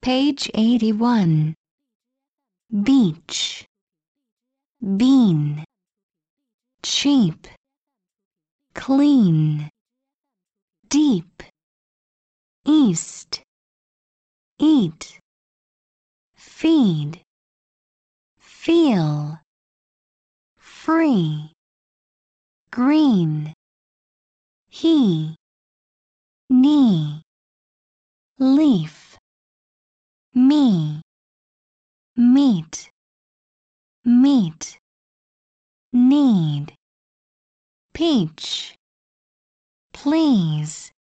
Page 81. Beach, bean, cheap, clean, deep, east, eat, feed, feel, free, green, he, knee, leaf, me, meet, meet, need, peach, please.